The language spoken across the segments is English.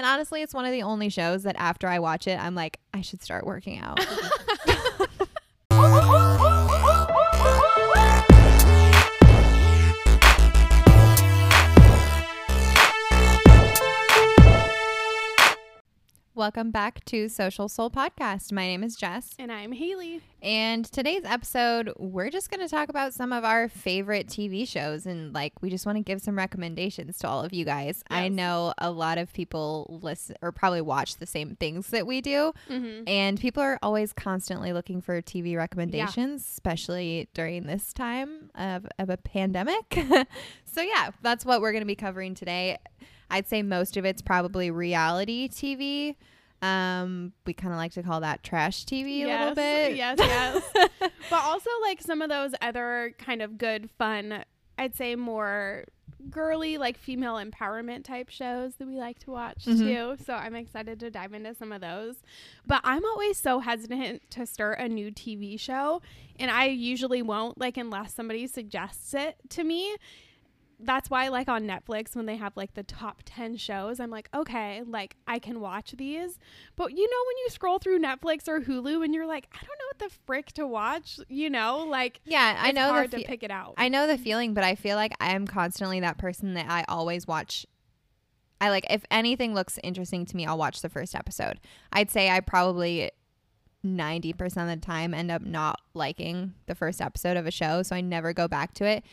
And honestly, it's one of the only shows that after I watch it, I'm like, I should start working out. Welcome back to Social Soul Podcast. My name is Jess. And I'm Haley. And today's episode, we're just going to talk about some of our favorite TV shows. And like, we just want to give some recommendations to all of you guys. I know a lot of people listen or probably watch the same things that we do. Mm-hmm. And people are always constantly looking for TV recommendations, especially during this time of, of a pandemic. so, yeah, that's what we're going to be covering today. I'd say most of it's probably reality TV. Um, we kind of like to call that trash TV a little bit. Yes, yes. but also like some of those other kind of good, fun, I'd say more girly, like female empowerment type shows that we like to watch Mhm. too. So I'm excited to dive into some of those. But I'm always so hesitant to start a new TV show. And I usually won't, like, unless somebody suggests it to me. That's why, like, on Netflix, when they have like the top 10 shows, I'm like, okay, like, I can watch these. But you know, when you scroll through Netflix or Hulu and you're like, I don't know what the frick to watch, you know, like, Yeah, I know hard the to pick it out. I know the feeling, but I feel like I am constantly that person that I always watch. I like if anything looks interesting to me, I'll watch the first episode. I'd say I probably 90% of the time end up not liking the first episode of a show, so I never go back to it.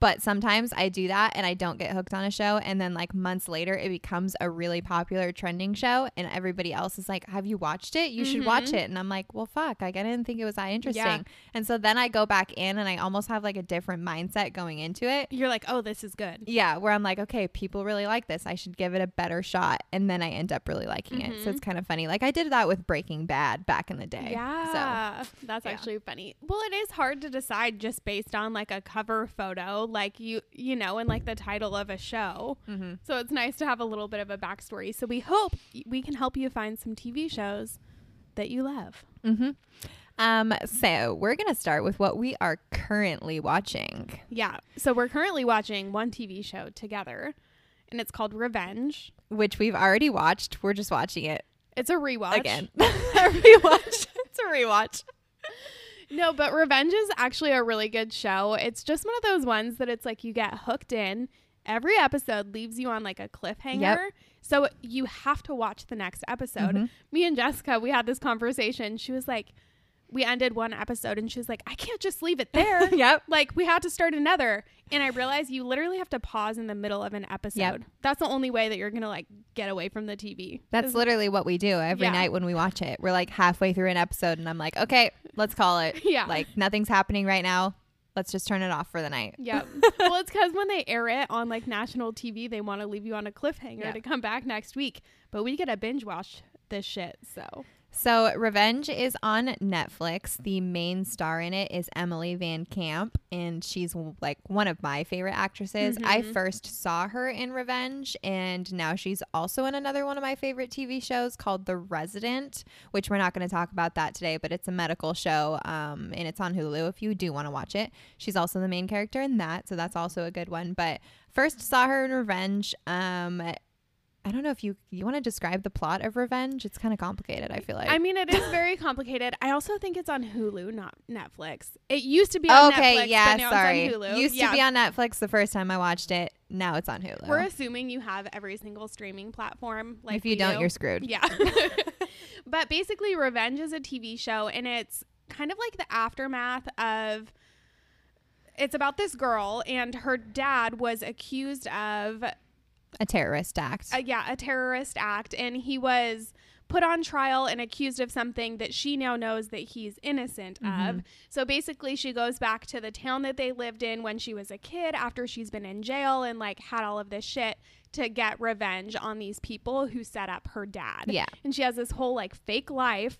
But sometimes I do that and I don't get hooked on a show and then like months later it becomes a really popular trending show and everybody else is like, "Have you watched it? You should watch Mhm. it." And I'm like, "Well, fuck, like I didn't think it was that interesting." Yeah. And so then I go back in and I almost have like a different mindset going into it. you're like, oh, this is good. Yeah, where I'm like, okay, people really like this. I should give it a better shot. And then I end up really liking it. So it's kind of funny. Like I did that with Breaking Bad back in the day. Yeah, that's yeah. actually funny. Well, it is hard to decide just based on like a cover photo, like you, you know, and like the title of a show. So, hmm So it's nice to have a little bit of a backstory. So we hope we can help you find some TV shows that you love. hmm Um, so we're going to start with what we are currently watching. Yeah. So we're currently watching one TV show together, and it's called Revenge. Which we've already watched. We're just watching it It's a rewatch again. a rewatch. it's a rewatch. No, but Revenge is actually a really good show. It's just one of those ones that it's like you get hooked in. Every episode leaves you on like a cliffhanger. So you have to watch the next episode. Mhm. Me and Jessica, we had this conversation. She was like, we ended one episode and she was like, I can't just leave it there. Yep. like we had to start another. And I realized you literally have to pause in the middle of an episode. Yep. That's the only way that you're going to like get away from the TV. That's literally what we do every Yeah. night when we watch it. We're like halfway through an episode and I'm like, okay, let's call it. Yeah. Like nothing's happening right now. Let's just turn it off for the night. Yep. well, it's because when they air it on like national TV, they want to leave you on a cliffhanger Yeah. to come back next week. But we get to binge watch this shit. So So, Revenge is on Netflix. The main star in it is Emily VanCamp, and she's like one of my favorite actresses. I Mhm. first saw her in Revenge, and now she's also in another one of my favorite TV shows called The Resident, which we're not going to talk about that today, but it's a medical show, um, and it's on Hulu if you do want to watch it. She's also the main character in that, so that's also a good one. But first saw her in Revenge. Um, I don't know if you you want to describe the plot of Revenge. It's kind of complicated. I feel like. I mean, it is very complicated. I also think it's on Hulu, not Netflix. It used to be on okay, Netflix, yeah, but now sorry. it's on Hulu. Used yeah. to be on Netflix the first time I watched it. Now it's on Hulu. We're assuming you have every single streaming platform. Like if you don't, do. you're screwed. Yeah. but basically, Revenge is a TV show, and it's kind of like the aftermath of. It's about this girl, and her dad was accused of, A terrorist act. yeah, a terrorist act, and he was put on trial and accused of something that she now knows that he's innocent of. Mhm. So basically, she goes back to the town that they lived in when she was a kid after she's been in jail and like had all of this shit to get revenge on these people who set up her dad yeah. and she has this whole like fake life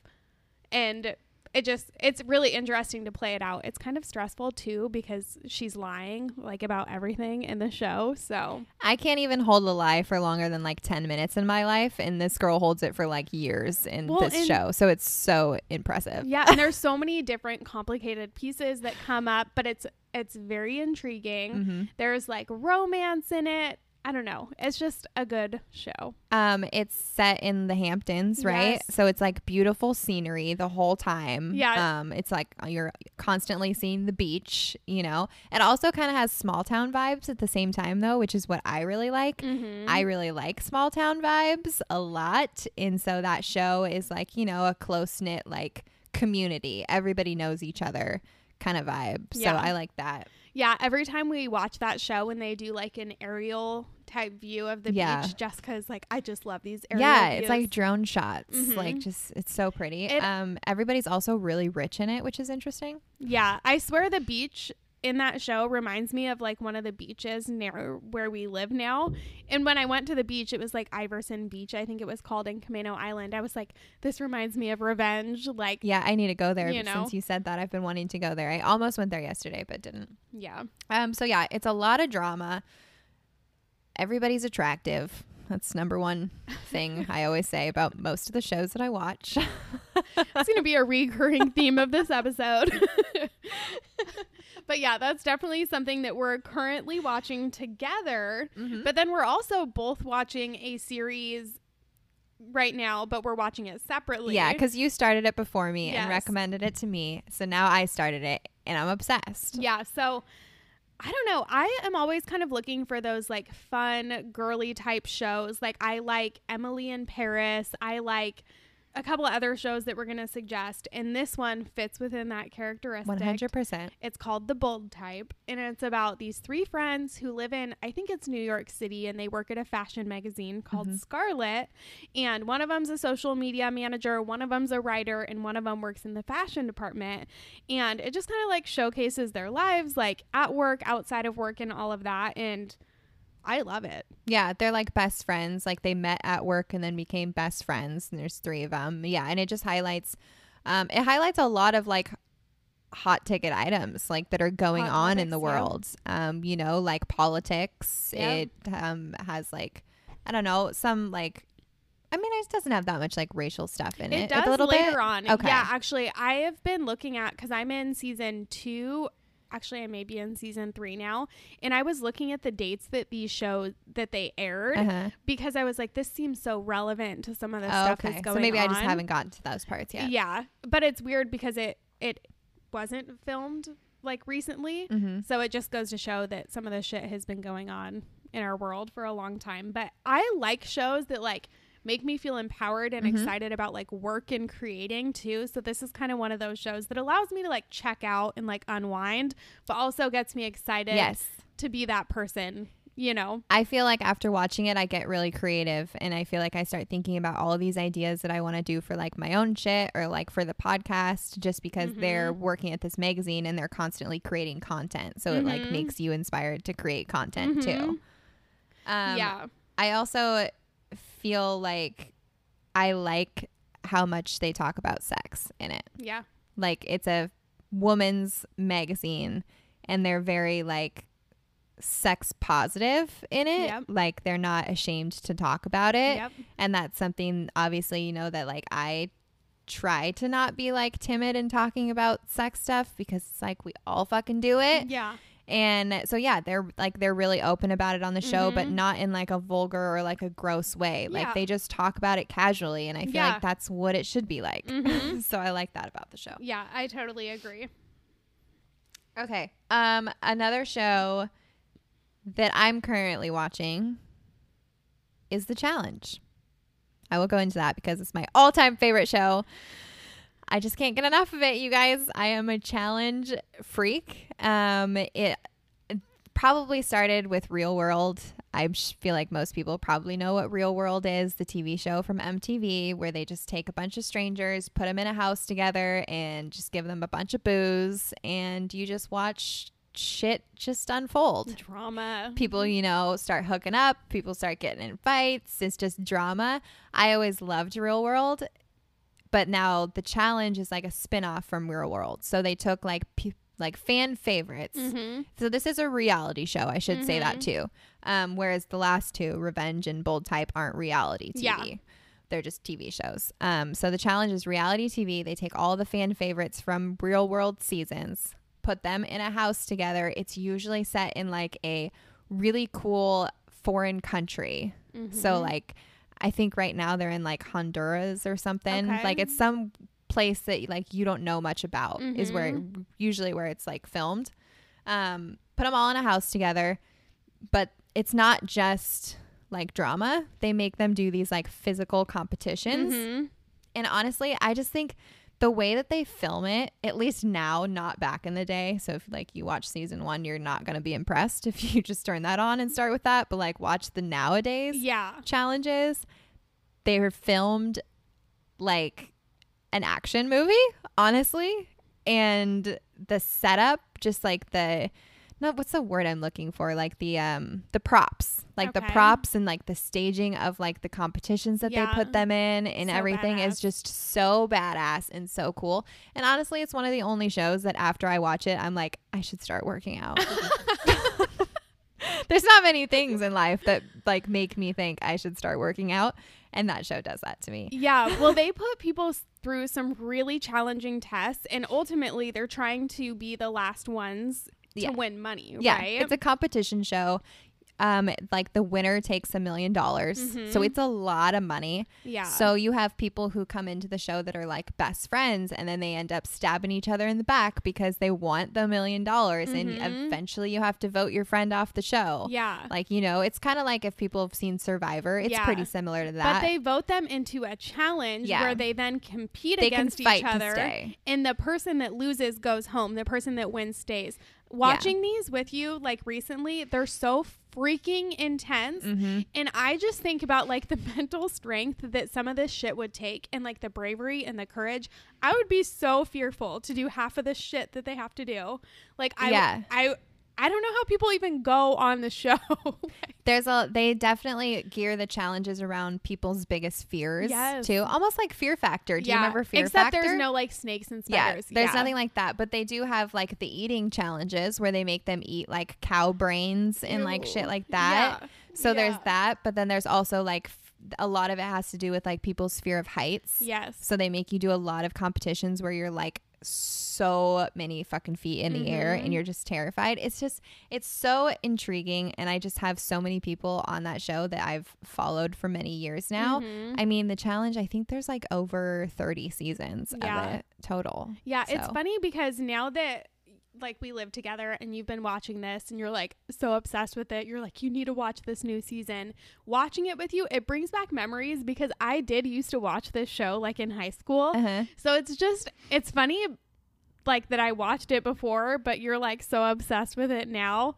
and it just it's really interesting to play it out it's kind of stressful too because she's lying like about everything in the show so I can't even hold a lie for longer than like 10 minutes in my life. And this girl holds it for like years in Well, this show. So it's so impressive. yeah and there's so many different complicated pieces that come up but it's it's very intriguing hmm there's like romance in it I don't know. It's just a good show. Um, it's set in the Hamptons, right? Yes. So it's like beautiful scenery the whole time. Yeah. Um, it's like you're constantly seeing the beach. You know, it also kind of has small town vibes at the same time, though, which is what I really like. Mm-hmm. I really like small town vibes a lot, and so that show is like you know a close knit like community. Everybody knows each other kind of vibe. Yeah. So I like that. Yeah, every time we watch that show when they do like an aerial type view of the Yeah. beach, Jessica's like, I just love these aerial yeah, views. it's like drone shots. Mhm. Like just it's so pretty. It- um everybody's also really rich in it, which is interesting. Yeah, I swear the beach in that show reminds me of like one of the beaches near where we live now. And when I went to the beach, it was like Iverson Beach, I think it was called in Camano Island. I was like, this reminds me of Revenge. Like, Yeah, I need to go there You know? since you said that. I've been wanting to go there. I almost went there yesterday but didn't. yeah. Um so yeah, it's a lot of drama. Everybody's attractive. That's number one thing I always say about most of the shows that I watch. It's going to be a recurring theme of this episode. but yeah, that's definitely something that we're currently watching together. Mhm. But then we're also both watching a series right now, but we're watching it separately. Yeah, because you started it before me Yes. and recommended it to me. So now I started it and I'm obsessed. Yeah, so I don't know. I am always kind of looking for those like fun, girly type shows. Like I like Emily in Paris. I like a couple of other shows that we're going to suggest, and this one fits within that characteristic. 100%. It's called The Bold Type, and it's about these three friends who live in, I think it's New York City, and they work at a fashion magazine called Mhm. Scarlet. And one of them's a social media manager, one of them's a writer, and one of them works in the fashion department. And it just kind of like showcases their lives, like at work, outside of work, and all of that. And I love it. Yeah, they're like best friends. Like they met at work and then became best friends. And there's three of them. Yeah, and it just highlights, um, it highlights a lot of like hot ticket items like that are going Hot on in the topics, yeah. world. Um, you know, like politics. Yeah. It um has like, I don't know, some like. I mean, it doesn't have that much like racial stuff in it. It does a little later bit. on. Okay. Yeah, actually, I have been looking at because I'm in season two. Actually, I may be in season three now, and I was looking at the dates that these shows that they aired Uh-huh. because I was like, this seems so relevant to some of the Oh, stuff okay. that's going on. So maybe I just haven't gotten to those parts yet. Yeah, but it's weird because it it wasn't filmed like recently, Mm-hmm. so it just goes to show that some of this shit has been going on in our world for a long time. But I like shows that like make me feel empowered and Mhm. excited about like work and creating too. So this is kind of one of those shows that allows me to like check out and like unwind, but also gets me excited Yes. to be that person, you know. I feel like after watching it, I get really creative and I feel like I start thinking about all of these ideas that I want to do for like my own shit or like for the podcast just because they're Mm-hmm. working at this magazine and they're constantly creating content. So it like Mhm. makes you inspired to create content too. Mhm. Um, yeah. I also feel like I like how much they talk about sex in it. Yeah. Like it's a woman's magazine and they're very like sex positive in it. Yep. Like they're not ashamed to talk about it. Yep. And that's something obviously, you know, that like I try to not be like timid in talking about sex stuff because it's like we all fucking do it. Yeah. And so yeah, they're like they're really open about it on the show, but Mhm. not in like a vulgar or like a gross way. Yeah. Like they just talk about it casually and I feel Yeah. like that's what it should be like. Mhm. so I like that about the show. Yeah, I totally agree. Okay. Um another show that I'm currently watching is The Challenge. I will go into that because it's my all-time favorite show. I just can't get enough of it, you guys. I am a challenge freak. Um it probably started with Real World. I feel like most people probably know what Real World is, the TV show from MTV where they just take a bunch of strangers, put them in a house together and just give them a bunch of booze and you just watch shit just unfold Drama. people you know start hooking up people start getting in fights it's just drama i always loved real world but now the challenge is like a spin-off from real world so they took like pe- like fan favorites Mm-hmm. so this is a reality show i should say that Mhm. too um, whereas the last two revenge and bold type aren't reality tv Yeah. they're just tv shows um, so the challenge is reality tv they take all the fan favorites from real world seasons put them in a house together it's usually set in like a really cool foreign country. So Mhm. like I think right now they're in like Honduras or something. Okay. Like it's some place that like you don't know much about is where Mm-hmm. usually where it's like filmed. Um put them all in a house together. But it's not just like drama. They make them do these like physical competitions. Mhm. And honestly, I just think the way that they film it, at least now, not back in the day. So if like you watch season one, you're not gonna be impressed if you just turn that on and start with that. But like watch the nowadays yeah challenges, they were filmed like an action movie, honestly. And the setup, just like the no, what's the word I'm looking for? Like the um the props. Like the props and like the staging of like the competitions that Yeah. they put them in and So everything is just so badass and so cool. And honestly, it's one of the only shows that after I watch it, I'm like, I should start working out. There's not many things in life that like make me think I should start working out, and that show does that to me. Yeah, well, they put people through some really challenging tests, and ultimately, they're trying to be the last ones Yeah. to win money. Yeah, right? it's a competition show. Um, like the winner takes a million dollars, so Mhm. it's a lot of money. yeah. So you have people who come into the show that are like best friends, and then they end up stabbing each other in the back because they want the million dollars, and Mhm. eventually you have to vote your friend off the show. yeah. Like you know, it's kind of like if people have seen Survivor, it's Yeah. pretty similar to that. but they vote them into a challenge Yeah. where they then compete They against each other, and the person that loses goes home. The person that wins stays. Watching these with you, like recently, they're so freaking intense. Mhm. And I just think about like the mental strength that some of this shit would take and like the bravery and the courage. I would be so fearful to do half of the shit that they have to do. Like I Yeah. I I don't know how people even go on the show. There's a they definitely gear the challenges around people's biggest fears Yes. too, almost like Fear Factor. Do you remember Fear Except Factor? Except there's no like snakes and spiders. yeah, there's nothing like that, but they do have like the eating challenges where they make them eat like cow brains and like shit like that. Yeah. So there's that, but then there's also like a lot of it has to do with like people's fear of heights. Yes. So they make you do a lot of competitions where you're like so many fucking feet in the air Mhm. and you're just terrified. It's just it's so intriguing and I just have so many people on that show that I've followed for many years now. Mhm. I mean, the challenge, I think there's like over 30 seasons Yeah. of it total. Yeah, it's funny because now that like we live together and you've been watching this and you're like so obsessed with it, you're like you need to watch this new season. Watching it with you, it brings back memories because I did used to watch this show like in high school. Uh-huh. So it's just it's funny like that I watched it before, but you're like so obsessed with it now.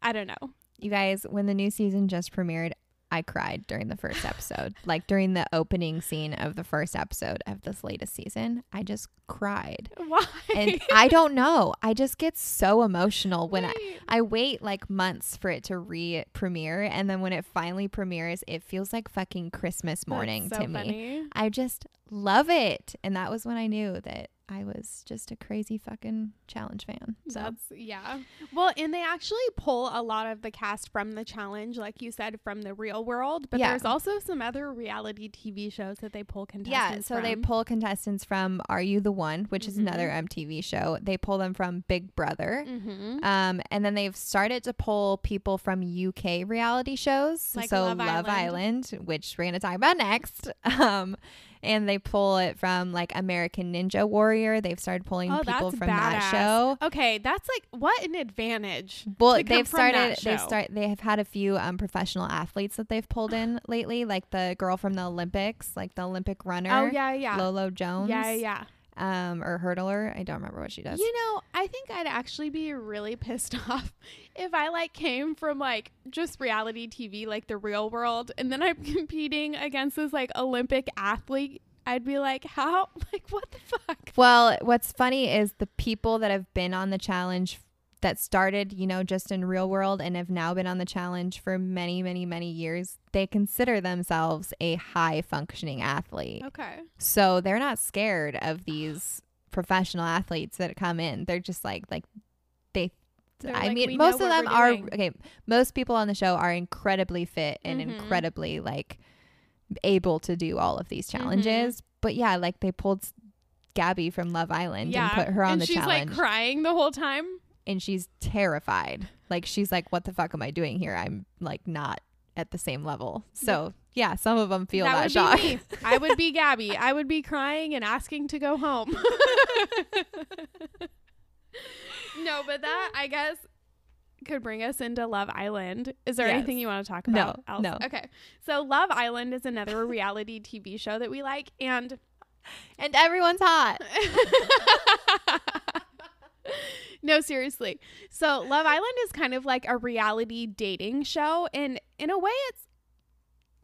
I don't know. You guys, when the new season just premiered, I cried during the first episode. like during the opening scene of the first episode of this latest season, I just cried. Why? And I don't know. I just get so emotional when I Right. I wait like months for it to re premiere and then when it finally premieres, it feels like fucking Christmas morning so to me. I just love it. And that was when I knew that I was just a crazy fucking challenge fan. So That's yeah. Well, and they actually pull a lot of the cast from the challenge, like you said, from the real world. But Yeah. there's also some other reality TV shows that they pull contestants. yeah, so they from. pull contestants from Are You the One, which is Mhm. another MTV show. They pull them from Big Brother. Mhm. Um, and then they've started to pull people from UK reality shows. Like so Love Love, Island. Island. which we're going to talk about next. Um, and they pull it from like American Ninja Warrior. They've started pulling Oh, people from that show. Okay, that's like what an advantage. Well, they've started. They've start. They have had a few um, professional athletes that they've pulled in lately, like the girl from the Olympics, like the Olympic runner, Oh yeah, yeah. Lolo Jones, Yeah, yeah. Um, or hurdler. I don't remember what she does. You know, I think I'd actually be really pissed off if I like came from like just reality TV, like the real world, and then I'm competing against this like Olympic athlete. I'd be like, how? Like, what the fuck? Well, what's funny is the people that have been on the challenge that started, you know, just in real world and have now been on the challenge for many, many, many years, they consider themselves a high functioning athlete. Okay. So they're not scared of these professional athletes that come in. They're just like like they They're I like, mean most of them doing." okay, most people on the show are incredibly fit and Mhm. incredibly like able to do all of these Mm-hmm. challenges. But yeah, like they pulled Gabby from Love Island yeah. and put her on and the she's challenge like crying the whole time. And she's terrified. Like she's like what the fuck am I doing here? I'm like not at the same level. So yeah, some of them feel that that, shock. I would be Gabby. I would be crying and asking to go home. no, but that I guess could bring us into Love Island. Is there Yes. anything you want to talk No, about? else? no. Okay. So Love Island is another reality TV show that we like and and everyone's hot. no, seriously. So Love Island is kind of like a reality dating show and in a way it's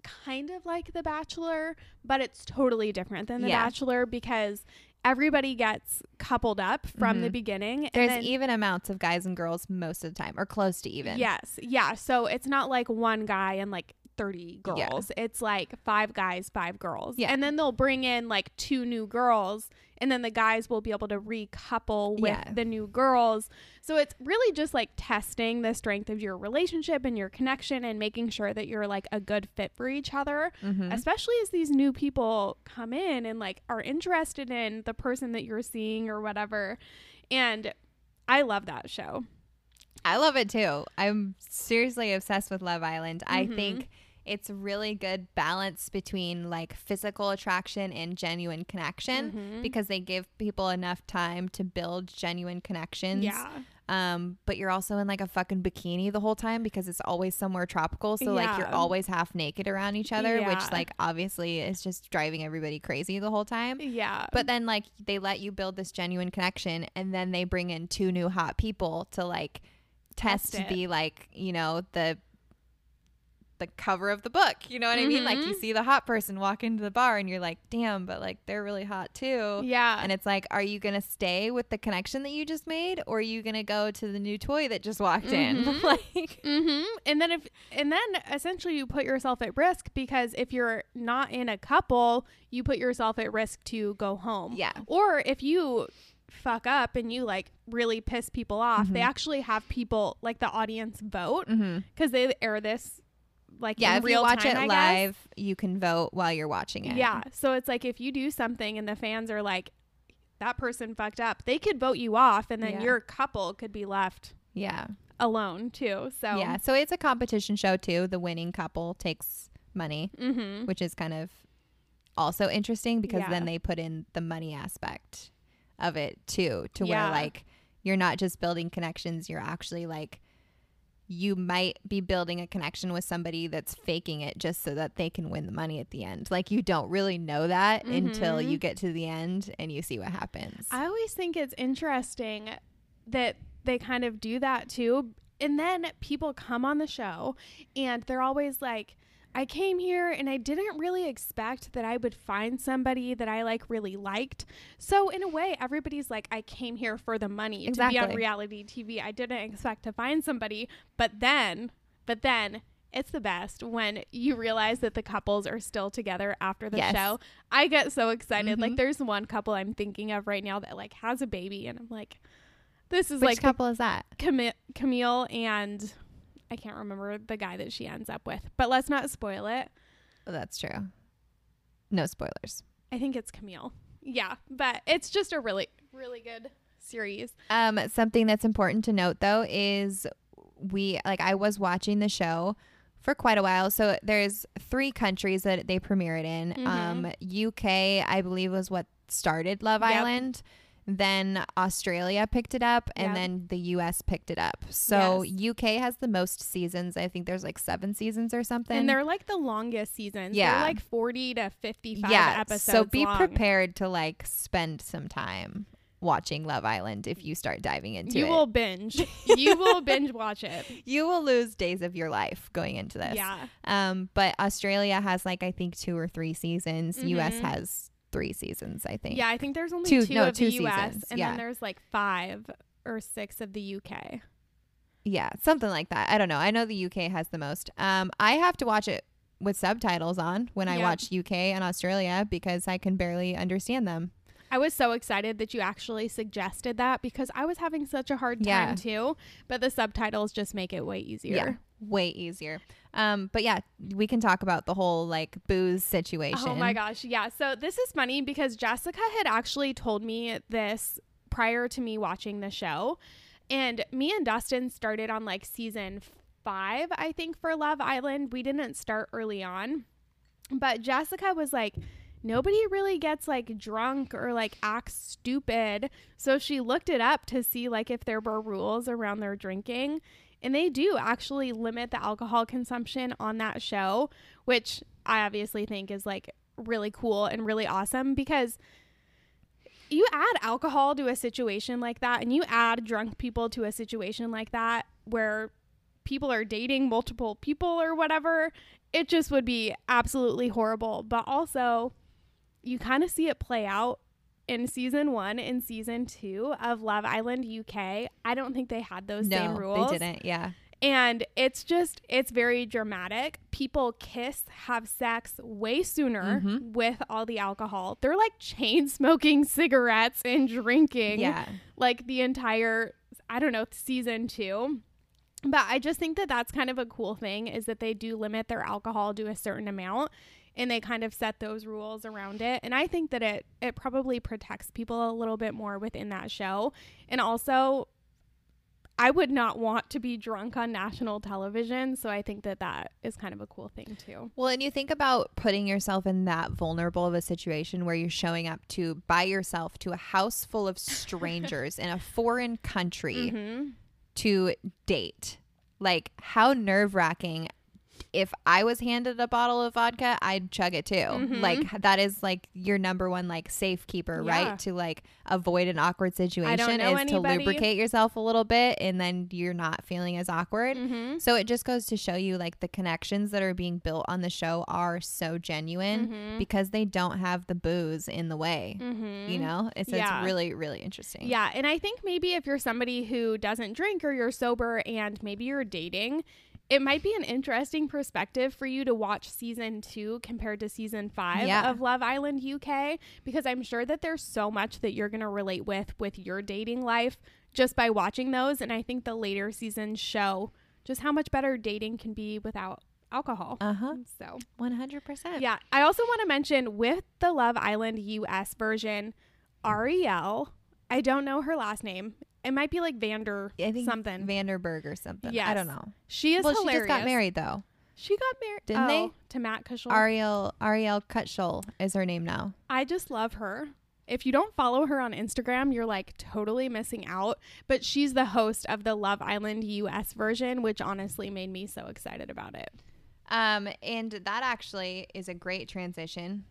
kind of like The Bachelor, but it's totally different than The Yeah. Bachelor because everybody gets coupled up from the Mhm. beginning. and There's then- even amounts of guys and girls most of the time, or close to even. Yes. Yeah. So it's not like one guy and like 30 Yeah. girls. It's like five guys, five girls. Yeah. And then they'll bring in like two new girls and then the guys will be able to recouple with Yeah. the new girls. So it's really just like testing the strength of your relationship and your connection and making sure that you're like a good fit for each other, Mhm. especially as these new people come in and like are interested in the person that you're seeing or whatever. And I love that show. I love it too. I'm seriously obsessed with Love Island. I Mhm. think it's really good balance between like physical attraction and genuine connection Mhm. because they give people enough time to build genuine connections. Yeah. Um, but you're also in like a fucking bikini the whole time because it's always somewhere tropical. So like you're always half naked around each other, Yeah. which like obviously is just driving everybody crazy the whole time. Yeah. But then like they let you build this genuine connection and then they bring in two new hot people to like test, Test to be like, you know, the the cover of the book. You know what I mean? Like you Mhm. see the hot person walk into the bar and you're like, "Damn, but like they're really hot too." yeah. And it's like, are you going to stay with the connection that you just made or are you going to go to the new toy that just walked in? Mhm. like Mhm. And then if and then essentially you put yourself at risk because if you're not in a couple, you put yourself at risk to go home. Yeah. Or if you fuck up and you like really piss people off, they Mhm. actually have people like the audience vote because they air this like Yeah, if you watch time, it live, you can vote while you're watching it. Yeah. So it's like if you do something and the fans are like that person fucked up, they could vote you off and then Yeah. your couple could be left Yeah. alone too. So Yeah. So it's a competition show too. The winning couple takes money, Mhm. which is kind of also interesting because Yeah. then they put in the money aspect of it too, to Yeah. where like you're not just building connections, you're actually like you might be building a connection with somebody that's faking it just so that they can win the money at the end. Like you don't really know that until Mhm. you get to the end and you see what happens. I always think it's interesting that they kind of do that too. And then people come on the show and they're always like, I came here and I didn't really expect that I would find somebody that I like really liked. So in a way, everybody's like, I came here for the money to be on reality TV. I didn't expect to find somebody, but then, but then it's the best when you realize that the couples are still together after the Yes. show. I get so excited. Like Mhm. there's one couple I'm thinking of right now that like has a baby and I'm like this is like Which like couple is that? Cami- Camille and I can't remember the guy that she ends up with. But let's not spoil it. Oh, that's true. No spoilers. I think it's Camille. Yeah, but it's just a really really good series. Um, something that's important to note though is we like I was watching the show for quite a while. So there's three countries that they premiered in. Mhm. Um, UK, I believe, was what started Love Yep. Island. Then Australia picked it up, and then the US picked it up. So UK has the most seasons. I think there's like seven seasons or something. and they're like the longest seasons. Yeah. They're like 40 to 55 yeah. episodes. So be long. prepared to like spend some time watching Love Island if you start diving into You it. You will binge. you will binge watch it. you will lose days of your life going into this. Yeah. Um, but Australia has like I think two or three seasons. US Mhm. has three seasons, I think. Yeah, I think there's only Two- two, no, of two the US seasons, and yeah. then there's like 5 or 6 of the UK. Yeah, something like that. I don't know. I know the UK has the most. Um, I have to watch it with subtitles on when I watch UK and Australia because I can barely understand them. I was so excited that you actually suggested that because I was having such a hard Yeah. time too. But the subtitles just make it way easier. Yeah, way easier. Um, but yeah, we can talk about the whole like booze situation. Oh my gosh. Yeah. So this is funny because Jessica had actually told me this prior to me watching the show. And me and Dustin started on like season five, I think, for Love Island. We didn't start early on. But Jessica was like, nobody really gets like drunk or like acts stupid. So she looked it up to see like if there were rules around their drinking. And they do actually limit the alcohol consumption on that show, which I obviously think is like really cool and really awesome because you add alcohol to a situation like that and you add drunk people to a situation like that where people are dating multiple people or whatever, it just would be absolutely horrible. But also, you kind of see it play out in season one and season two of Love Island UK. I don't think they had those same no, rules. they didn't. Yeah. And it's just, it's very dramatic. People kiss, have sex way sooner Mhm. with all the alcohol. They're like chain smoking cigarettes and drinking Yeah. like the entire, I don't know, season two. But I just think that that's kind of a cool thing is that they do limit their alcohol to a certain amount and they kind of set those rules around it. And I think that it it probably protects people a little bit more within that show. And also I would not want to be drunk on national television, so I think that that is kind of a cool thing too. Well, and you think about putting yourself in that vulnerable of a situation where you're showing up to by yourself to a house full of strangers in a foreign country Mm-hmm. to date. Like, how nerve wracking. If I was handed a bottle of vodka, I'd chug it too. Mhm. Like that is like your number one like safekeeper, Yeah. right? To like avoid an awkward situation is to lubricate yourself a little bit and then you're not feeling as awkward. Mm-hmm. So it just goes to show you like the connections that are being built on the show are so genuine Mhm. because they don't have the booze in the way. Mm-hmm. You know, it's, Yeah. it's really really interesting. Yeah, and I think maybe if you're somebody who doesn't drink or you're sober and maybe you're dating, it might be an interesting perspective for you to watch season two compared to season five Yeah. of Love Island UK because I'm sure that there's so much that you're going to relate with with your dating life just by watching those. And I think the later seasons show just how much better dating can be without alcohol. Uh huh. So, One hundred percent. yeah. I also want to mention with the Love Island US version, Arielle, I don't know her last name. It might be like Vander I think something. Vanderberg or something. Yeah, I don't know. she is well, hilarious. she just got married though. She got married, Didn't they? oh, To Matt Kushel. Arielle Arielle Kutschel is her name now. I just love her. If you don't follow her on Instagram, you're like totally missing out. But she's the host of the Love Island US version, which honestly made me so excited about it. Um, and that actually is a great transition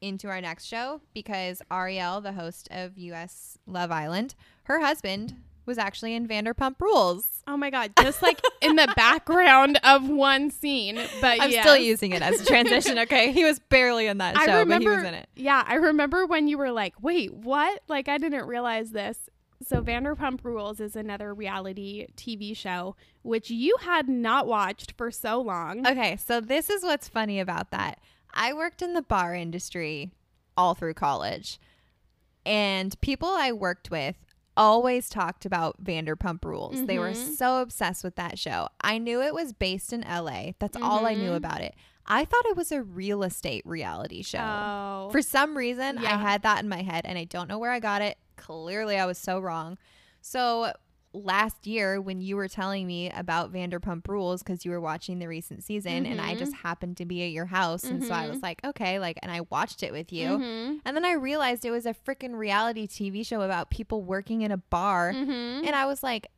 into our next show because Arielle, the host of US Love Island, her husband was actually in Vanderpump Rules. Oh my god, just like in the background of one scene. But I'm yes. still using it as a transition. Okay, he was barely in that show, remember, but he was in it. Yeah, I remember when you were like, "Wait, what?" Like I didn't realize this. So Vanderpump Rules is another reality TV show which you had not watched for so long. Okay, so this is what's funny about that. I worked in the bar industry all through college, and people I worked with always talked about Vanderpump Rules. They were Mhm. so obsessed with that show. I knew it was based in LA. That's all I knew Mhm. about it. I thought it was a real estate reality show. Oh, For some reason, I had that in my head and I don't know where I got it. Clearly, I was so wrong. So, last year, when you were telling me about Vanderpump Rules because you were watching the recent season and I just happened to be at your house, and so I was like, okay, like, and I watched it with you. Mhm. And then I realized it was a freaking reality TV show about people working in a bar. Mhm. And I was like,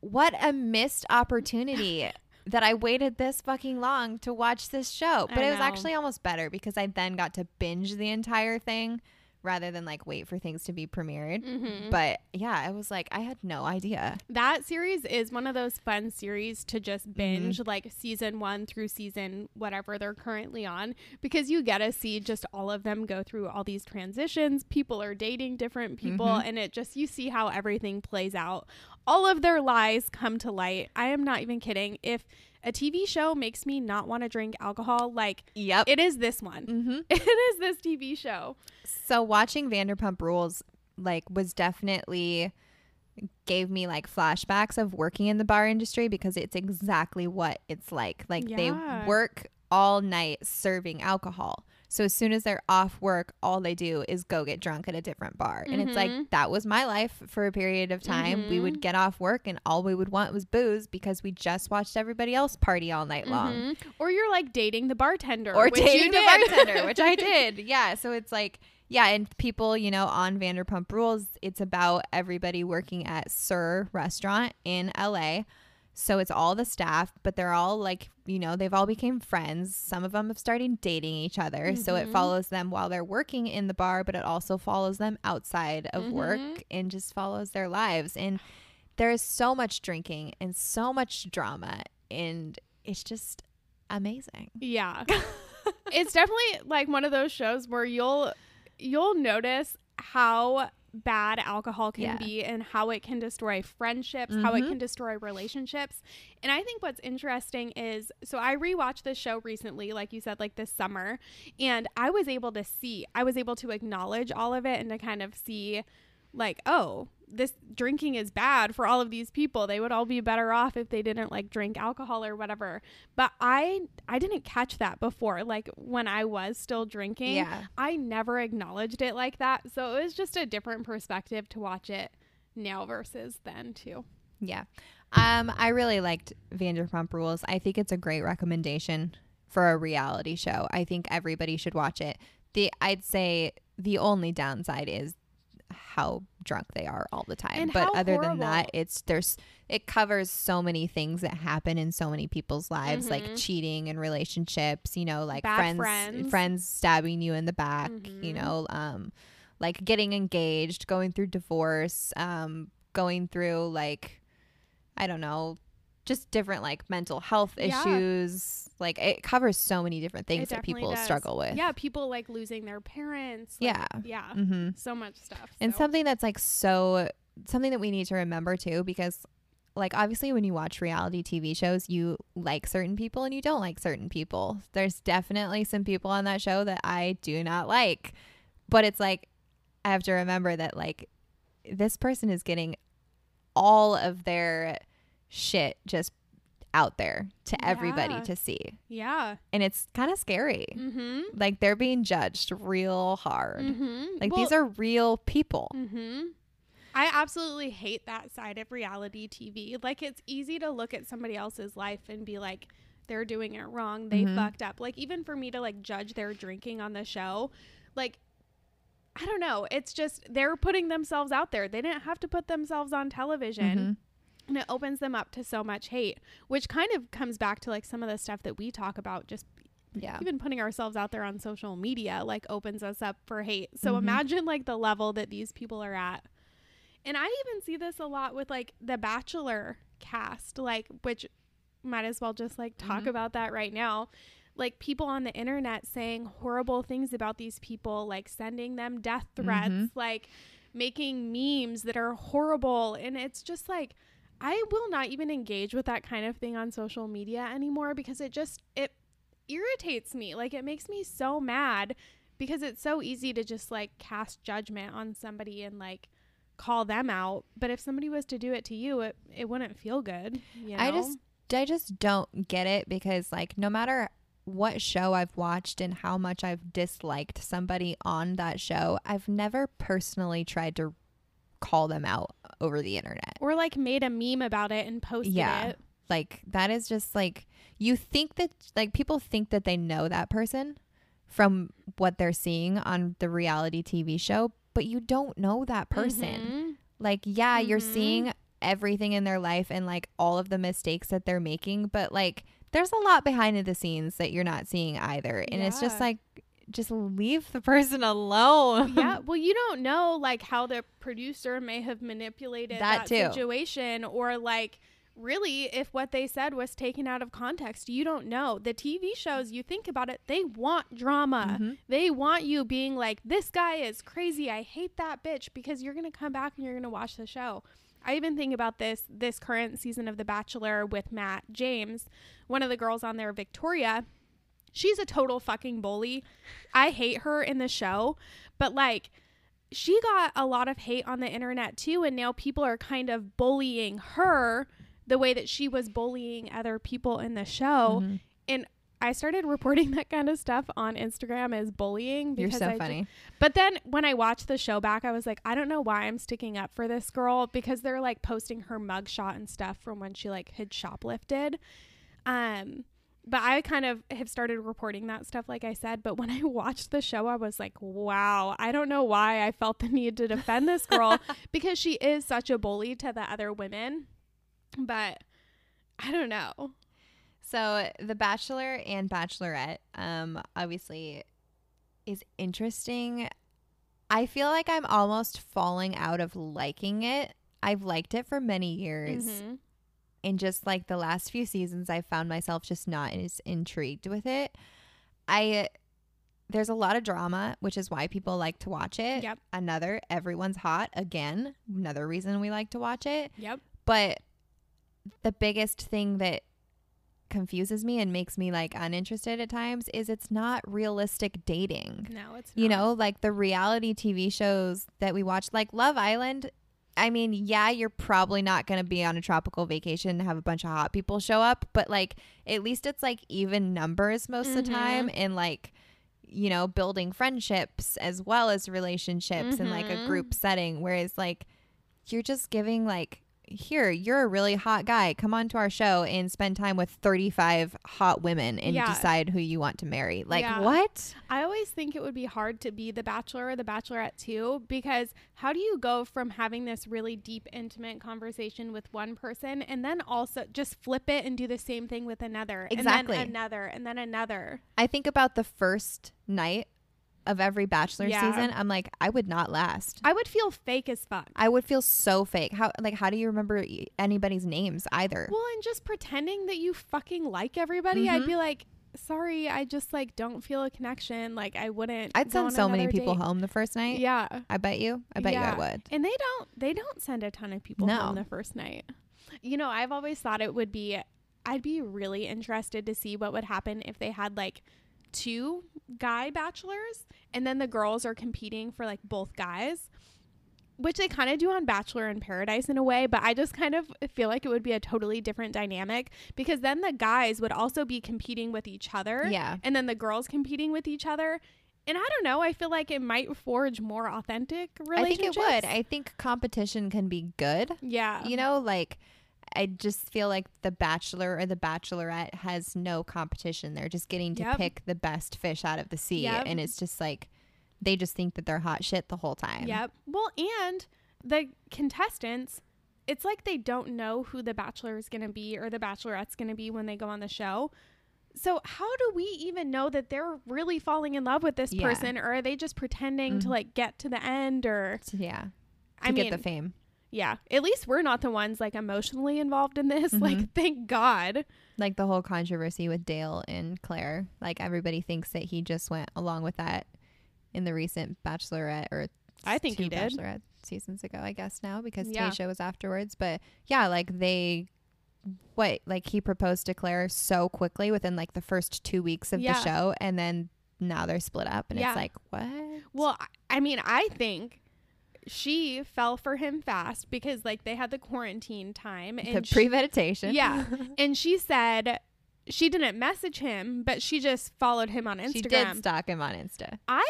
what a missed opportunity that I waited this fucking long to watch this show. But it was actually almost better because I then got to binge the entire thing rather than like wait for things to be premiered. Mhm. But yeah, I was like, I had no idea. That series is one of those fun series to just Mm-hmm. binge, like season one through season whatever they're currently on, because you get to see just all of them go through all these transitions. People are dating different people, Mhm. and it just, you see how everything plays out. All of their lies come to light. I am not even kidding. If a TV show makes me not want to drink alcohol, like Yep. it is this one. mm-hmm. It is this TV show. So watching Vanderpump Rules like was definitely gave me like flashbacks of working in the bar industry because it's exactly what it's like. Like Yeah. they work all night serving alcohol. So as soon as they're off work, all they do is go get drunk at a different bar. And it's like Mhm. that was my life for a period of time. We would Mhm. get off work and all we would want was booze because we just watched everybody else party all night long. Mhm. Or you're like dating the bartender. Or dating the bartender, which I did. Yeah. So it's like, yeah, and people, you know, on Vanderpump Rules, it's about everybody working at SUR Restaurant in LA. So it's all the staff, but they're all like, you know, they've all became friends. Some of them have started dating each other. So it Mhm. follows them while they're working in the bar, but it also follows them outside of work Mhm. and just follows their lives. And there is so much drinking and so much drama. And it's just amazing. Yeah. it's definitely like one of those shows where you'll you'll notice how bad alcohol can Yeah. be and how it can destroy friendships, how it Mhm. can destroy relationships. And I think what's interesting is so I rewatched this show recently, like you said, like this summer, and I was able to see, I was able to acknowledge all of it and to kind of see like, oh, this drinking is bad for all of these people. They would all be better off if they didn't like drink alcohol or whatever. But I I didn't catch that before. Like when I was still drinking, Yeah. I never acknowledged it like that. So it was just a different perspective to watch it now versus then too. Yeah. Um, I really liked Vanderpump Rules. I think it's a great recommendation for a reality show. I think everybody should watch it. The I'd say the only downside is how drunk they are all the time. And but other than that, it's there's it covers so many things that happen in so many people's lives, like Mhm. cheating and relationships, you know, like friends friends. friends stabbing you in the back, you Mhm. know, um like getting engaged, going through divorce, um going through like I don't know, just different like mental health Yeah. issues. Like it covers so many different things that people does. struggle with. Yeah, people like losing their parents. like, Yeah. Yeah. hmm So much stuff. And so. something that's like so something that we need to remember too, because like obviously when you watch reality TV shows, you like certain people and you don't like certain people. There's definitely some people on that show that I do not like. But it's like I have to remember that like this person is getting all of their shit just out there to everybody to see. Yeah. And it's kind of scary. Mm-hmm. Like they're being judged real hard. Mm-hmm. Like these are real people. Mm-hmm. I absolutely hate that side of reality TV. Like it's easy to look at somebody else's life and be like, they're doing it wrong. They Mhm. fucked up. Like even for me to like judge their drinking on the show, like I don't know. It's just they're putting themselves out there. They didn't have to put themselves on television. And it opens them up to so much hate, which kind of comes back to like some of the stuff that we talk about just Yeah. even putting ourselves out there on social media like opens us up for hate. So Mhm. imagine like the level that these people are at. And I even see this a lot with like the Bachelor cast, like which might as well just like talk Mhm. about that right now. Like people on the internet saying horrible things about these people, like sending them death threats, Mhm. like making memes that are horrible. And it's just like I will not even engage with that kind of thing on social media anymore because it just it irritates me. Like it makes me so mad because it's so easy to just like cast judgment on somebody and like call them out. But if somebody was to do it to you, it it wouldn't feel good. You know? I just I just don't get it because like no matter what show I've watched and how much I've disliked somebody on that show, I've never personally tried to call them out over the internet. or like made a meme about it and posted Yeah. it. Like that is just like you think that like people think that they know that person from what they're seeing on the reality TV show, but you don't know that person. Mhm. Like, yeah, you're Mhm. seeing everything in their life and like all of the mistakes that they're making, but like there's a lot behind the scenes that you're not seeing either. And it's just like just leave the person alone. yeah, well, you don't know like how the producer may have manipulated That that, situation, or like really if what they said was taken out of context. You don't know. The TV shows, you think about it, they want drama. Mhm. They want you being like, "This guy is crazy. I hate that bitch," because you're gonna come back and you're gonna watch the show. I even think about this this current season of The Bachelor with Matt James. One of the girls on there, Victoria, she's a total fucking bully. I hate her in the show, but like she got a lot of hate on the internet too and now people are kind of bullying her the way that she was bullying other people in the show Mhm. and I started reporting that kind of stuff on Instagram as bullying You're because so I ju- funny. but then when I watched the show back, I was like, I don't know why I'm sticking up for this girl because they're like posting her mugshot and stuff from when she like had shoplifted. Um, but I kind of have started reporting that stuff, like I said. But when I watched the show, I was like, wow, I don't know why I felt the need to defend this girl because she is such a bully to the other women. But I don't know. So the Bachelor and Bachelorette, um, obviously, is interesting. I feel like I'm almost falling out of liking it. I've liked it for many years, Mhm. And just like the last few seasons, I found myself just not as intrigued with it. I there's a lot of drama, which is why people like to watch it. Yep. Another, everyone's hot again. Another reason we like to watch it. Yep. But the biggest thing that confuses me and makes me like uninterested at times is it's not realistic dating. No, it's You know, like the reality TV shows that we watch, like Love Island. I mean, yeah, you're probably not going to be on a tropical vacation and have a bunch of hot people show up, but like at least it's like even numbers most of the time mm-hmm. and like you know, building friendships as well as relationships in like a group mm-hmm. setting whereas like you're just giving like here, you're a really hot guy. Come on to our show and spend time with 35 hot women and Yeah. decide who you want to marry. Like, Yeah. what? I always think it would be hard to be the bachelor or the bachelorette too, because how do you go from having this really deep, intimate conversation with one person and then also just flip it and do the same thing with another? Exactly. And then another and then another. I think about the first night of every Bachelor Yeah. season. I'm like, I would not last. I would feel fake as fuck. I would feel so fake. How like how do you remember anybody's names either? Well, and just pretending that you fucking like everybody, I'd Mhm. be like, sorry, I just like don't feel a connection. Like I wouldn't. I'd send so many people date. home the first night. Yeah. I bet you. I bet you I would. And they don't they don't send a ton of people No. home the first night. You know, I've always thought it would be I'd be really interested to see what would happen if they had like two guy bachelors and then the girls are competing for like both guys. Which they kind of do on Bachelor in Paradise in a way, but I just kind of feel like it would be a totally different dynamic because then the guys would also be competing with each other Yeah. and then the girls competing with each other. And I don't know, I feel like it might forge more authentic relationships. I think it would. I think competition can be good. Yeah. You know, like I just feel like the bachelor or the bachelorette has no competition. They're just getting to Yep. pick the best fish out of the sea. Yep. And it's just like they just think that they're hot shit the whole time. Yep. Well, and the contestants, it's like they don't know who the bachelor is going to be or the bachelorette's going to be when they go on the show. So how do we even know that they're really falling in love with this Yeah. person or are they just pretending to Mhm. like get to the end or yeah. To I get mean, the fame. Yeah, at least we're not the ones like emotionally involved in this. Mhm. Like thank God. Like the whole controversy with Dale and Clare. Like everybody thinks that he just went along with that in the recent Bachelorette or I think he did. Bachelorette seasons ago, I guess now because Yeah. Tayshia was afterwards. But yeah, like they what like he proposed to Clare so quickly within like the first two weeks of Yeah. the show and then now they're split up and Yeah. it's like what Well, I mean, I think she fell for him fast because like they had the quarantine time the and she- premeditation Yeah. and she said she didn't message him, but she just followed him on Instagram. she did stalk him on insta I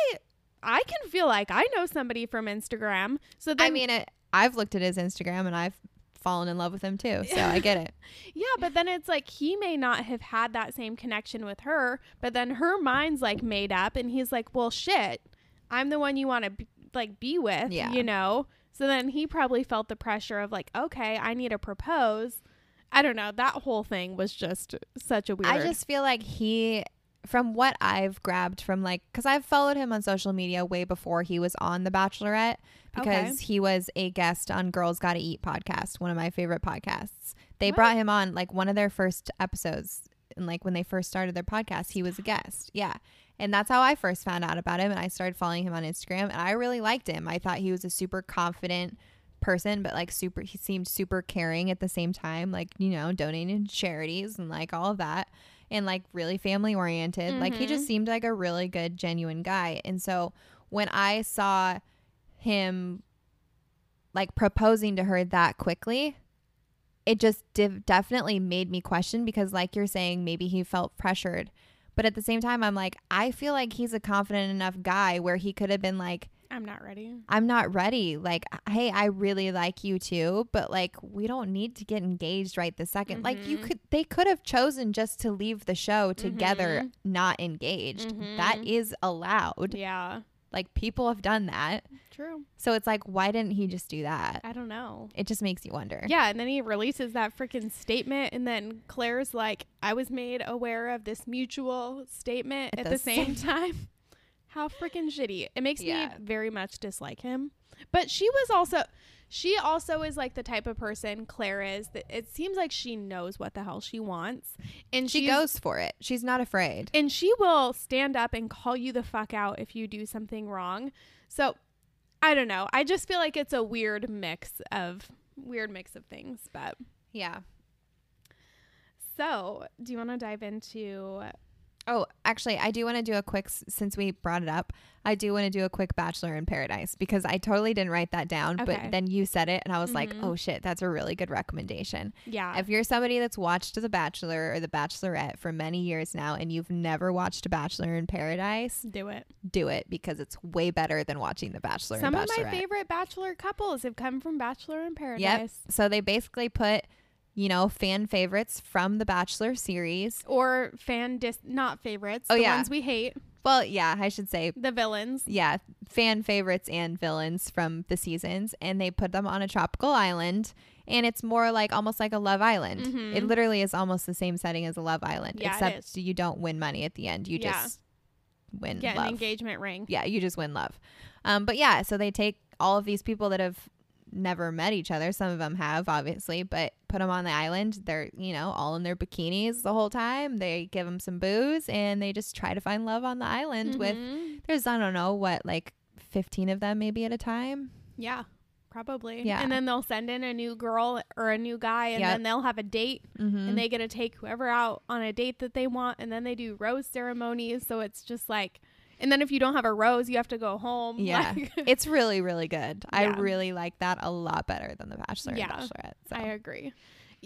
I can feel like I know somebody from Instagram. So then i mean it, i've looked at his instagram and i've fallen in love with him too so i get it yeah, but then it's like he may not have had that same connection with her, but then her mind's like made up and he's like, "Well, shit. I'm the one you want to be, like be with, Yeah. you know?" So then he probably felt the pressure of like, "Okay, I need to propose." I don't know. That whole thing was just such a weird. I just feel like he, from what I've grabbed from like, because I've followed him on social media way before he was on The Bachelorette, because he was a guest on Girls Gotta Eat podcast, one of my favorite podcasts. They What? brought him on like one of their first episodes, and like when they first started their podcast, he was a guest. Yeah. And that's how I first found out about him. And I started following him on Instagram, and I really liked him. I thought he was a super confident person, but like super, he seemed super caring at the same time, like, you know, donating to charities and like all of that, and like really family oriented. Like, he just Mhm. seemed like a really good, genuine guy. And so when I saw him like proposing to her that quickly, it just div- definitely made me question because, like you're saying, maybe he felt pressured. But at the same time, I'm like, I feel like he's a confident enough guy where he could have been like, I'm not ready. I'm not ready. Like, hey, I really like you too, but like, we don't need to get engaged right this 2nd Like, you Mhm. could, they could have chosen just to leave the show together, Mhm. not engaged. That Mhm. is allowed. Yeah. Like, people have done that. True. So it's like, why didn't he just do that? I don't know. It just makes you wonder. Yeah, and then he releases that freaking statement, and then Clare's like, "I was made aware of this mutual statement at, At the, same, same- time." How freaking shitty! It makes Yeah. me very much dislike him. But she was also, she also is like the type of person Clare is that it seems like she knows what the hell she wants, and She goes for it. She's not afraid. and she will stand up and call you the fuck out if you do something wrong. So I don't know. I just feel like it's a weird mix of weird mix of things. But Yeah. so, do you want to dive into? Oh, actually, I do want to do a quick, since we brought it up, I do want to do a quick Bachelor in Paradise because I totally didn't write that down, Okay. but then you said it and I was like, Mhm. oh shit, that's a really good recommendation. Yeah, If you're somebody that's watched The Bachelor or The Bachelorette for many years now and you've never watched a Bachelor in Paradise, do it. do it because it's way better than watching The Bachelor Some of my favorite Bachelor couples have come from Bachelor in Paradise. Yep. Paradise. So they basically put, you know, fan favorites from the Bachelor series. Or fan dis not favorites. Oh, the yeah. ones we hate. Well, yeah, I should say The villains. yeah, fan favorites and villains from the seasons, and they put them on a tropical island, and it's more like almost like a Love Island. Mhm. It literally is almost the same setting as a Love Island, Yeah, except you don't win money at the end. You Yeah. just win Get love. an engagement ring. Yeah, you just win love. Um, but yeah, so they take all of these people that have never met each other. Some of them have, obviously, but put them on the island. They're, you know, all in their bikinis the whole time. They give them some booze and they just try to find love on the island with Mhm. there's I don't know what like 15 of them maybe at a time. Yeah, probably. Yeah. And then they'll send in a new girl or a new guy, and Yep. then they'll have a date, Mm-hmm. and they get to take whoever out on a date that they want, and then they do rose ceremonies. So it's just like, and then if you don't have a rose, you have to go home. yeah, Like, it's really really good. I really like that a lot better than the Bachelor Yeah, and Bachelorette. So. I agree.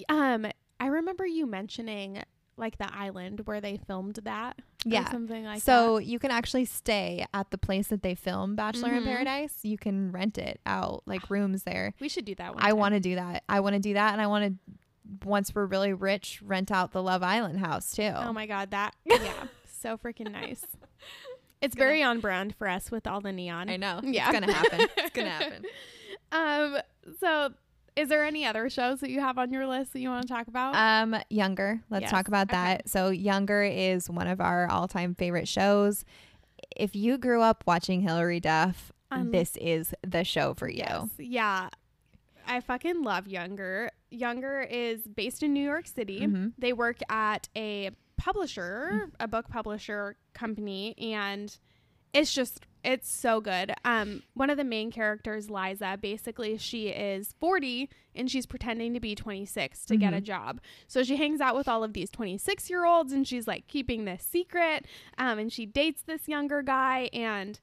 Um, I remember you mentioning like the island where they filmed that. or Yeah. something like that. so you can actually stay at the place that they film Bachelor in Mhm. Paradise. You can rent it out like rooms there. We should do that one. I want to do that. I want to do that, and I want to once we're really rich, rent out the Love Island house too. Oh my god, that yeah, so freaking nice. It's gonna- very on brand for us with all the neon. I know. Yeah. It's gonna happen. It's gonna happen. Um. So, is there any other shows that you have on your list that you want to talk about? Um, Younger. Let's Yes, talk about okay. that. So, Younger is one of our all-time favorite shows. If you grew up watching Hilary Duff, Um, this is the show for you. Yes. Yeah. I fucking love Younger. Younger is based in New York City. Mhm. They work at a publisher, Mm. a book publisher company, and it's just it's so good. Um, one of the main characters, Liza, basically she is 40 and she's pretending to be 26 to get a Mhm. job. So she hangs out with all of these 26 year olds and she's like keeping this secret. Um, and she dates this younger guy and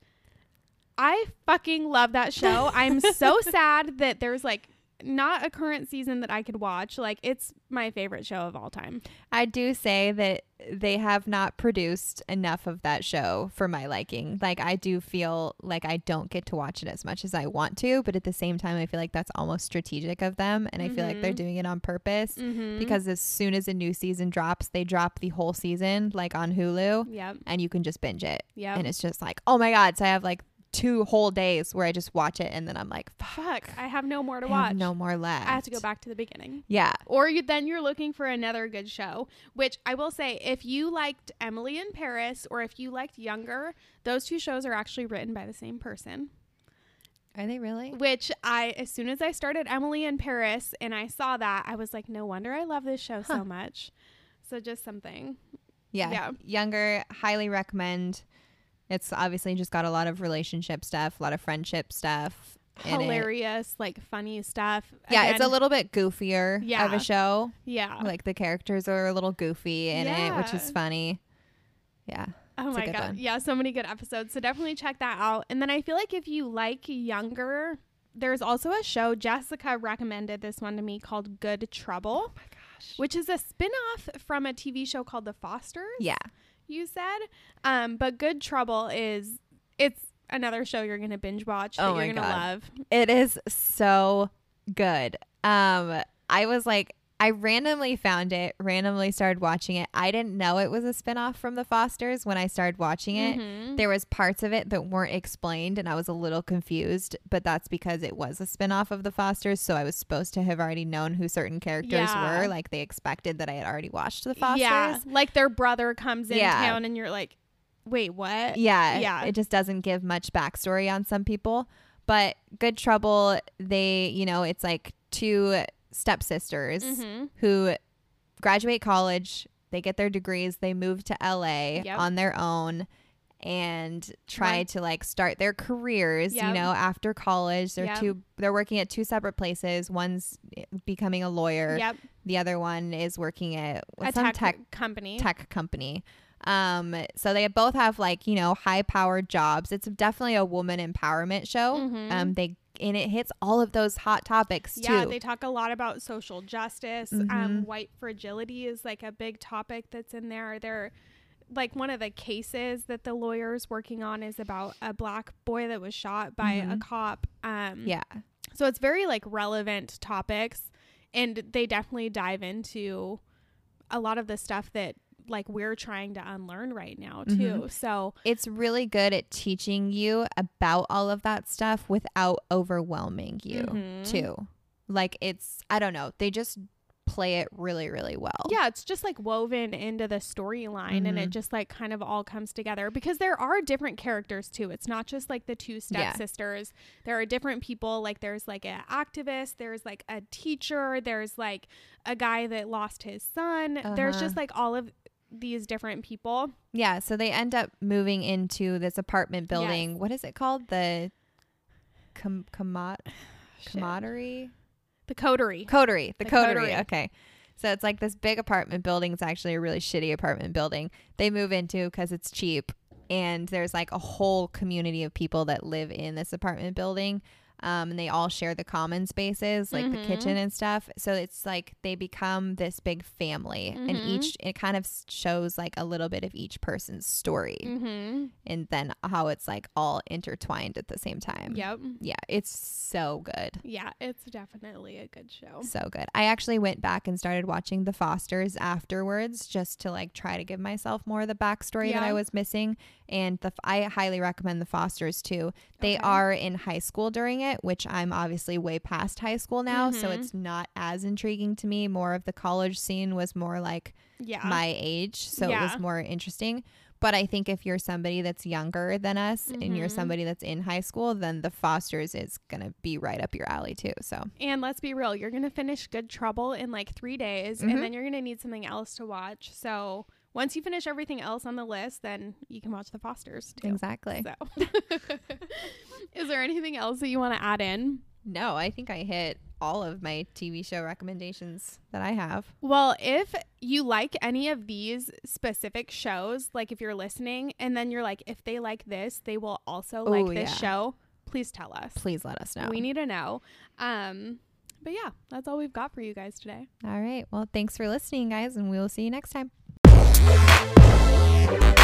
I fucking love that show. I'm so sad that there's like not a current season that I could watch. Like it's my favorite show of all time. I do say that they have not produced enough of that show for my liking. Like I do feel like I don't get to watch it as much as I want to, but at the same time I feel like that's almost strategic of them and I feel like they're Mhm. doing it on purpose Mm-hmm. because as soon as a new season drops, they drop the whole season like on Hulu yep, and you can just binge it. yep. And it's just like, "Oh my god." So I have like two whole days where I just watch it and then I'm like, "Fuck, I have no more to I watch. no more left." I have to go back to the beginning. Yeah. Or you, then you're looking for another good show, which I will say, if you liked Emily in Paris or if you liked Younger, those two shows are actually written by the same person. Are they really? Which I, as soon as I started Emily in Paris and I saw that, I was like, no wonder I love this show Huh. so much. So just something. Yeah. Yeah. Younger, highly recommend. It's obviously just got a lot of relationship stuff, a lot of friendship stuff. Hilarious, like funny stuff. Yeah, it's a little bit goofier of a show. Yeah. Like the characters are a little goofy in it, which is funny. Yeah. Oh my god. one. Yeah, so many good episodes. So definitely check that out. And then I feel like if you like younger, there's also a show Jessica recommended this one to me called Good Trouble, Oh my gosh. which is a spin-off from a TV show called The Fosters. Yeah. You said. Um, but Good Trouble is it's another show you're gonna binge watch that Oh you're gonna God. love. It is so good. Um, I was like, I randomly found it, randomly started watching it. I didn't know it was a spinoff from The Fosters when I started watching it. Mhm. There was parts of it that weren't explained and I was a little confused, but that's because it was a spinoff of The Fosters, so I was supposed to have already known who certain characters Yeah. were, like they expected that I had already watched The Fosters. Yeah, like their brother comes in Yeah. town, and you're like, wait, what? Yeah. Yeah. It just doesn't give much backstory on some people. But Good Trouble, they, you know, it's like two stepsisters Mm-hmm. who graduate college, they get their degrees, they move to LA Yep. on their own and try Right. to like start their careers, you know, after college. They're Yep. two they're working at two separate places. One's becoming a lawyer, Yep, the other one is working at a some tech, tech company. tech company. Um, so they both have like you know high powered jobs. It's definitely a woman empowerment show. Mhm. Um, they and it hits all of those hot topics Yeah, too. they talk a lot about social justice. Mhm. Um, white fragility is like a big topic that's in there. They're like one of the cases that the lawyer's working on is about a black boy that was shot by a Mhm. cop. Um, yeah, So it's very like relevant topics, and they definitely dive into a lot of the stuff that like we're trying to unlearn right now too. Mhm. So it's really good at teaching you about all of that stuff without overwhelming you Mhm. too. Like it's I don't know. They just play it really really well. yeah, it's just like woven into the storyline, and it Mhm. just like kind of all comes together because there are different characters too. It's not just like the two Yeah. stepsisters. There are different people. Like there's like an activist. There's like a teacher. There's like a guy that lost his son. There's Uh-huh. just like all of these different people. Yeah, so they end up moving into this apartment building. What is it called? The com- commod camaraderie The coterie. coterie. The, The coterie. coterie. Okay. So it's like this big apartment building. It's actually a really shitty apartment building. They move into because it's cheap, and there's like a whole community of people that live in this apartment building. Um, and they all share the common spaces, like the Mhm. kitchen and stuff. So it's like they become this big family, and Mhm. each it kind of shows like a little bit of each person's story, Mm-hmm. and then how it's like all intertwined at the same time. Yep. Yeah, it's so good. Yeah, it's definitely a good show. So good. I actually went back and started watching The Fosters afterwards just to like try to give myself more of the backstory that I was missing. And the I highly recommend The Fosters too. They Okay. are in high school during it, which I'm obviously way past high school now, so Mhm. it's not as intriguing to me. More of the college scene was more like Yeah. my age, so it was more interesting. But I think if you're somebody that's younger than us and you're Mhm. somebody that's in high school, then The Fosters is going to be right up your alley too. So, and let's be real, you're going to finish Good Trouble in like three days, Mhm. and then you're going to need something else to watch. So once you finish everything else on the list, then you can watch The Fosters too. exactly. So, is there anything else that you want to add in? No, I think I hit all of my TV show recommendations that I have. Well, if you like any of these specific shows, like if you're listening and then you're like, if they like this, they will also like Oh, this yeah. show, please tell us. Please let us know. We need to know. Um, but yeah, that's all we've got for you guys today. all right. Well, thanks for listening, guys, and we will see you next time. Bye.